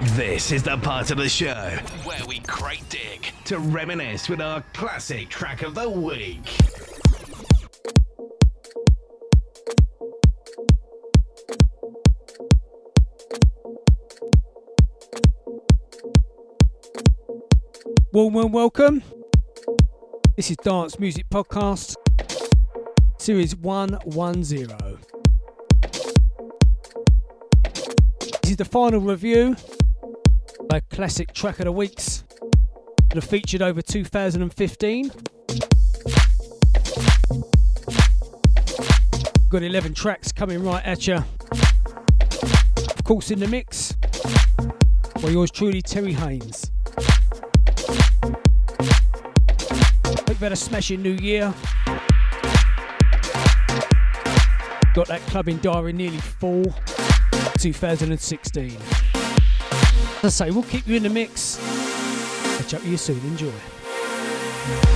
This is the part of the show where we crate dig to reminisce with our classic track of the week. Warm, warm welcome. This is Dance Music Podcast, Series 110. This is the final review by classic track of the weeks that have featured over 2015. Got 11 tracks coming right at you. Of course, in the mix, by yours truly, Terry Haynes. Hope you've had a smashing new year. Got that clubbing diary nearly full. 2016. As I say, we'll keep you in the mix. Catch up with you soon. Enjoy.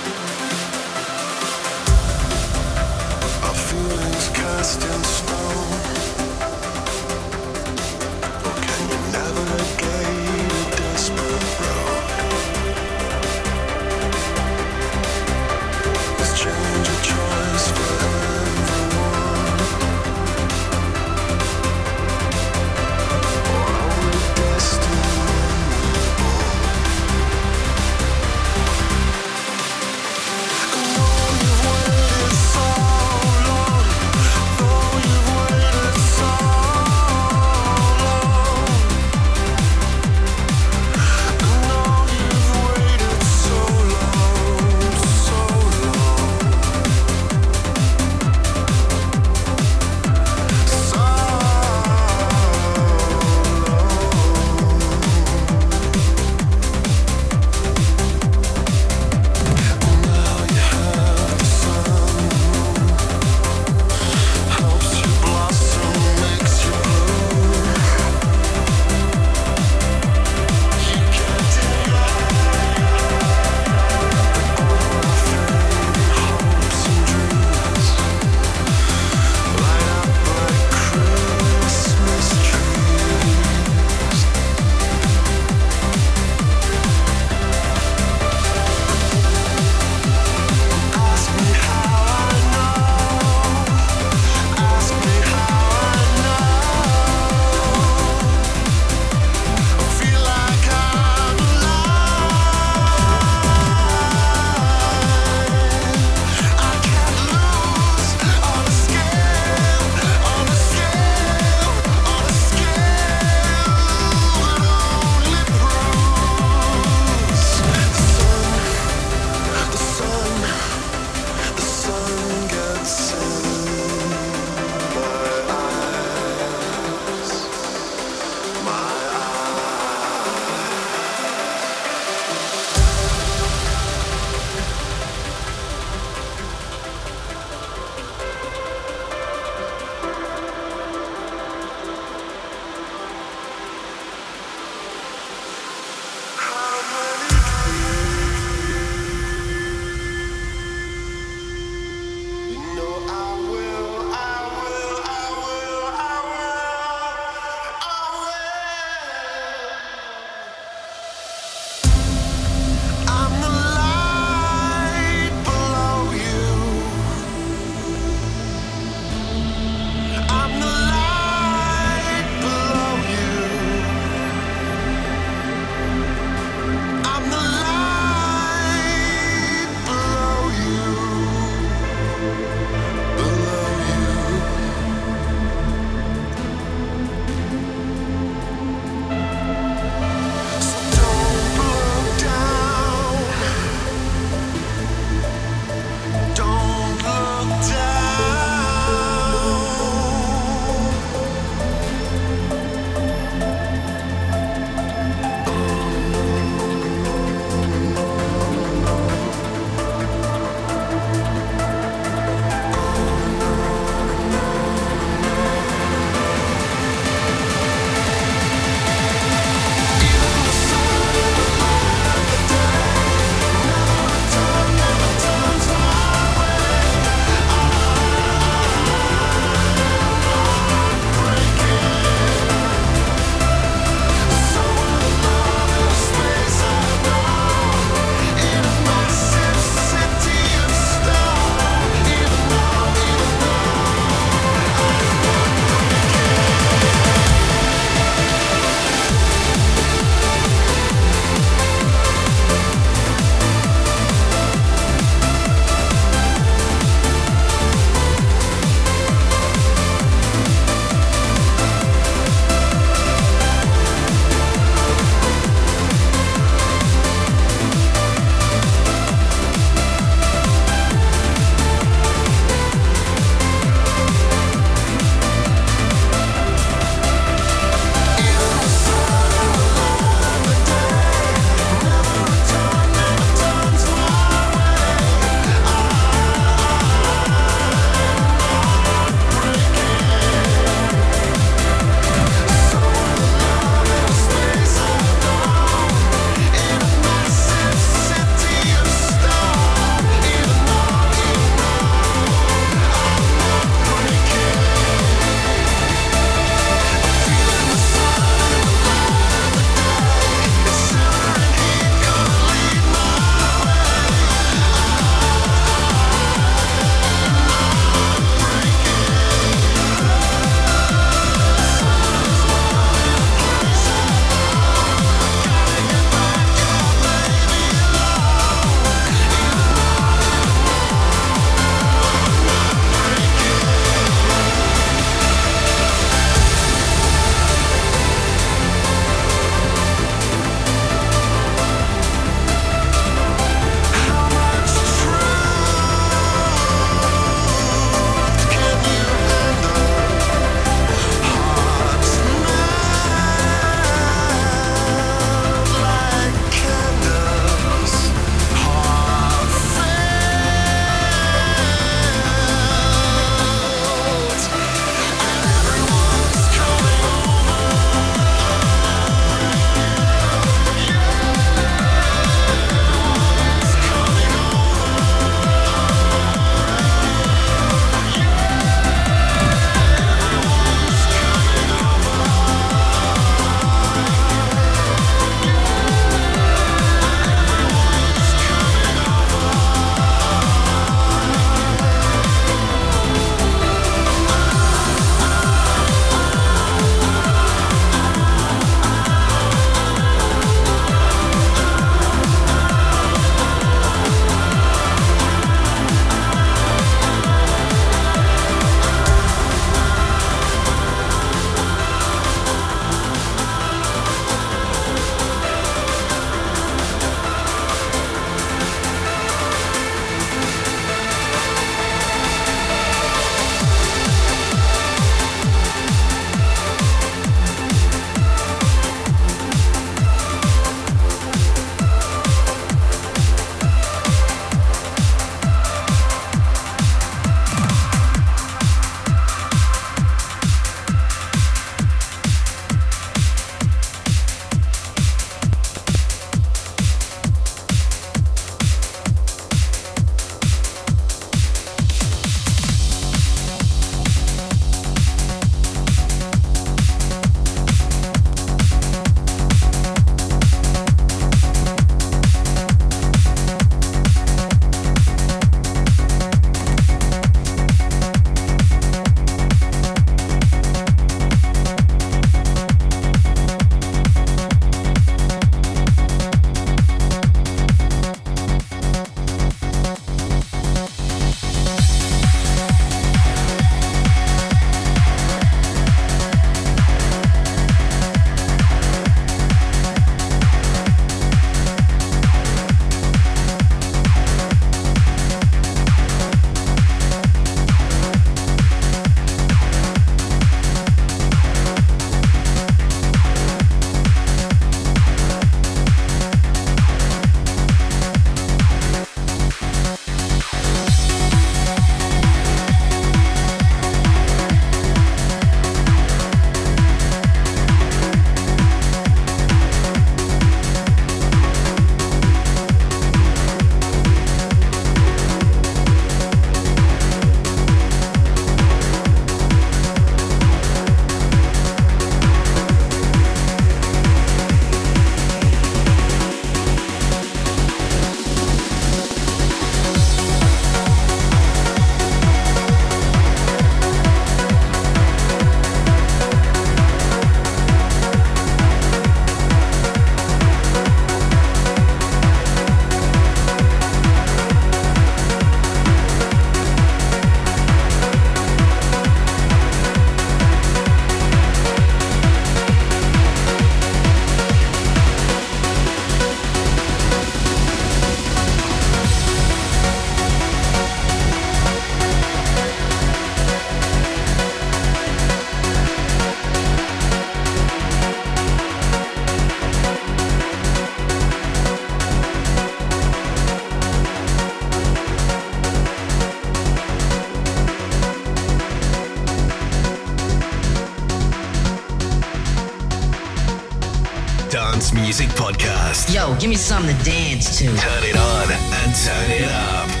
Music Podcast. Yo, give me something to dance to. Turn it on and turn it up.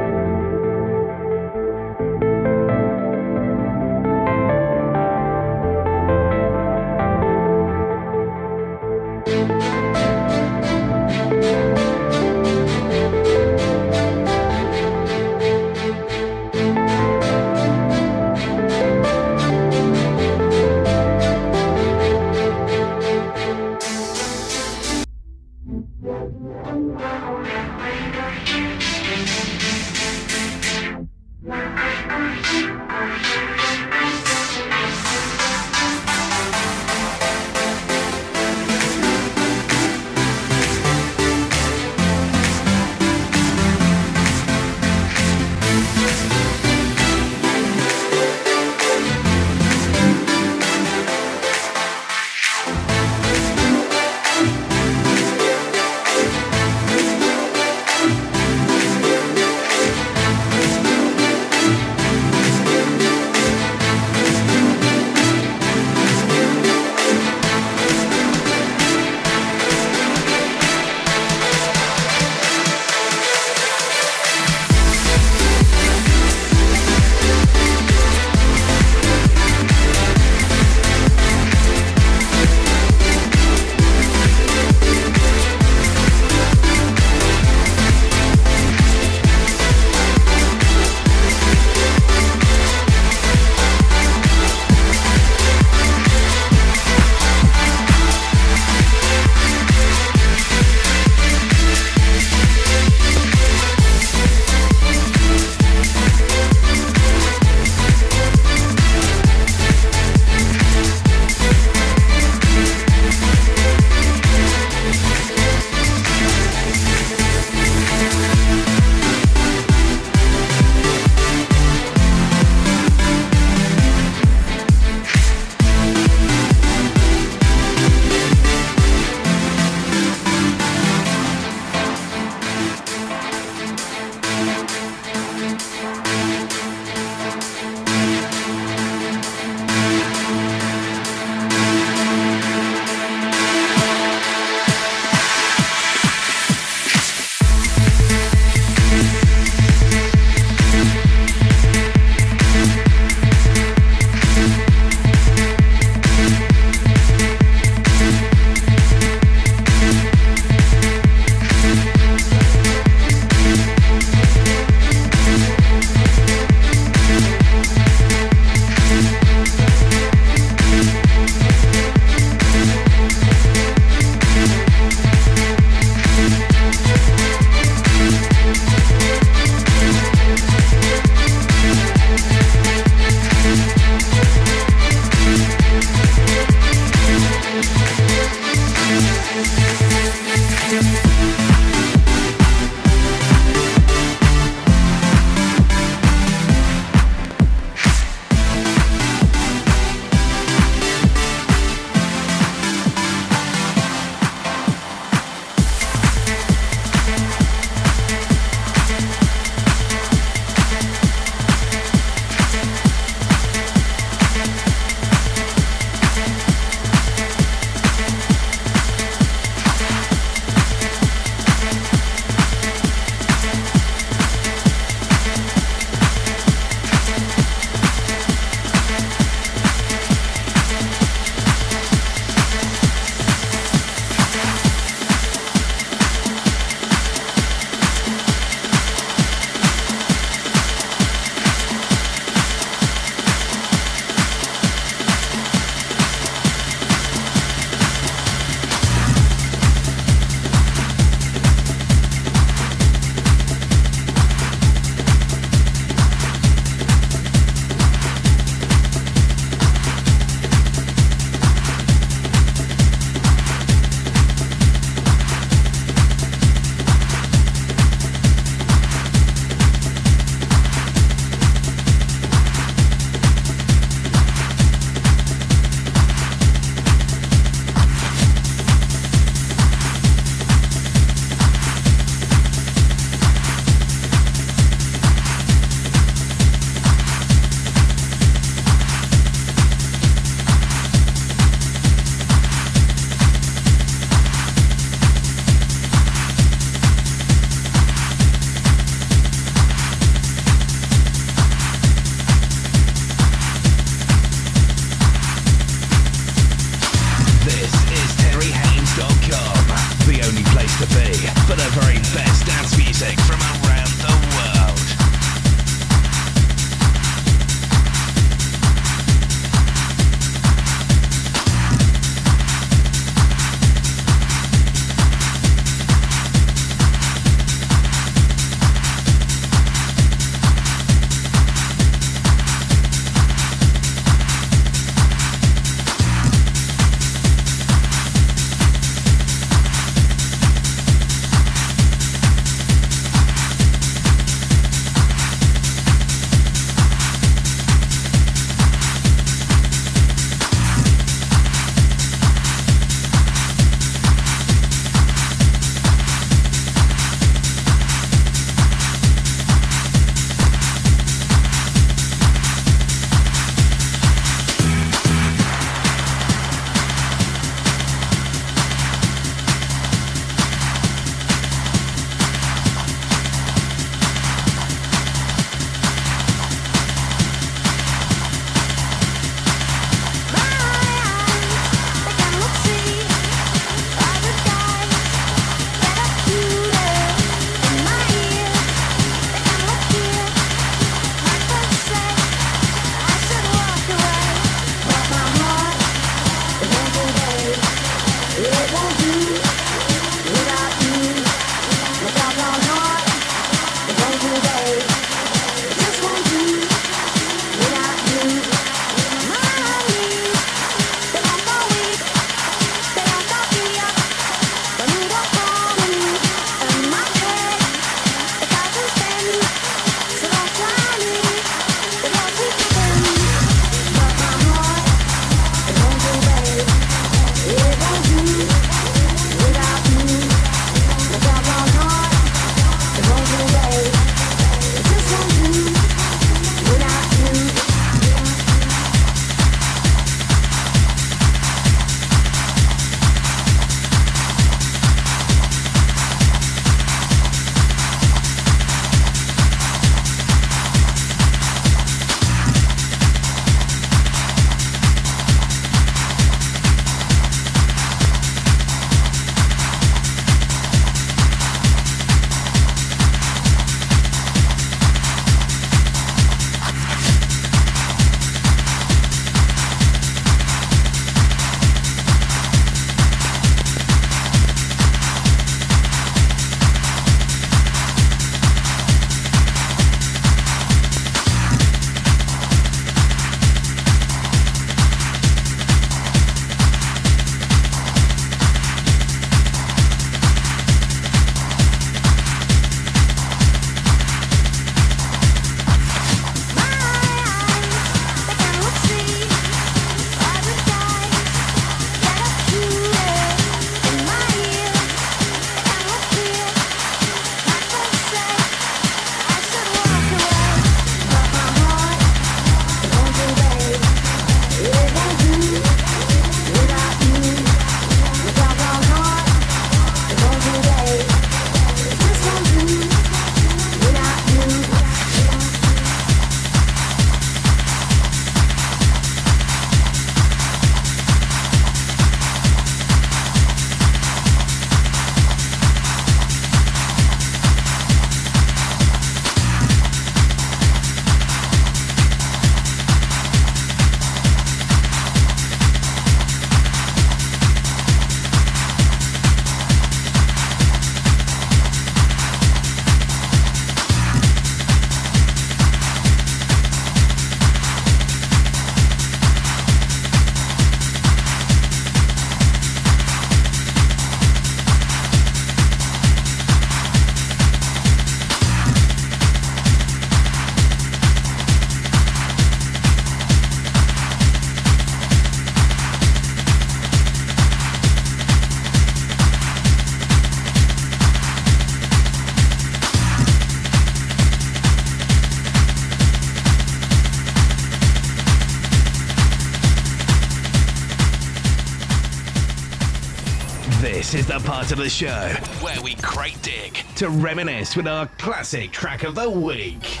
Of the show where we crate dig to reminisce with our classic track of the week.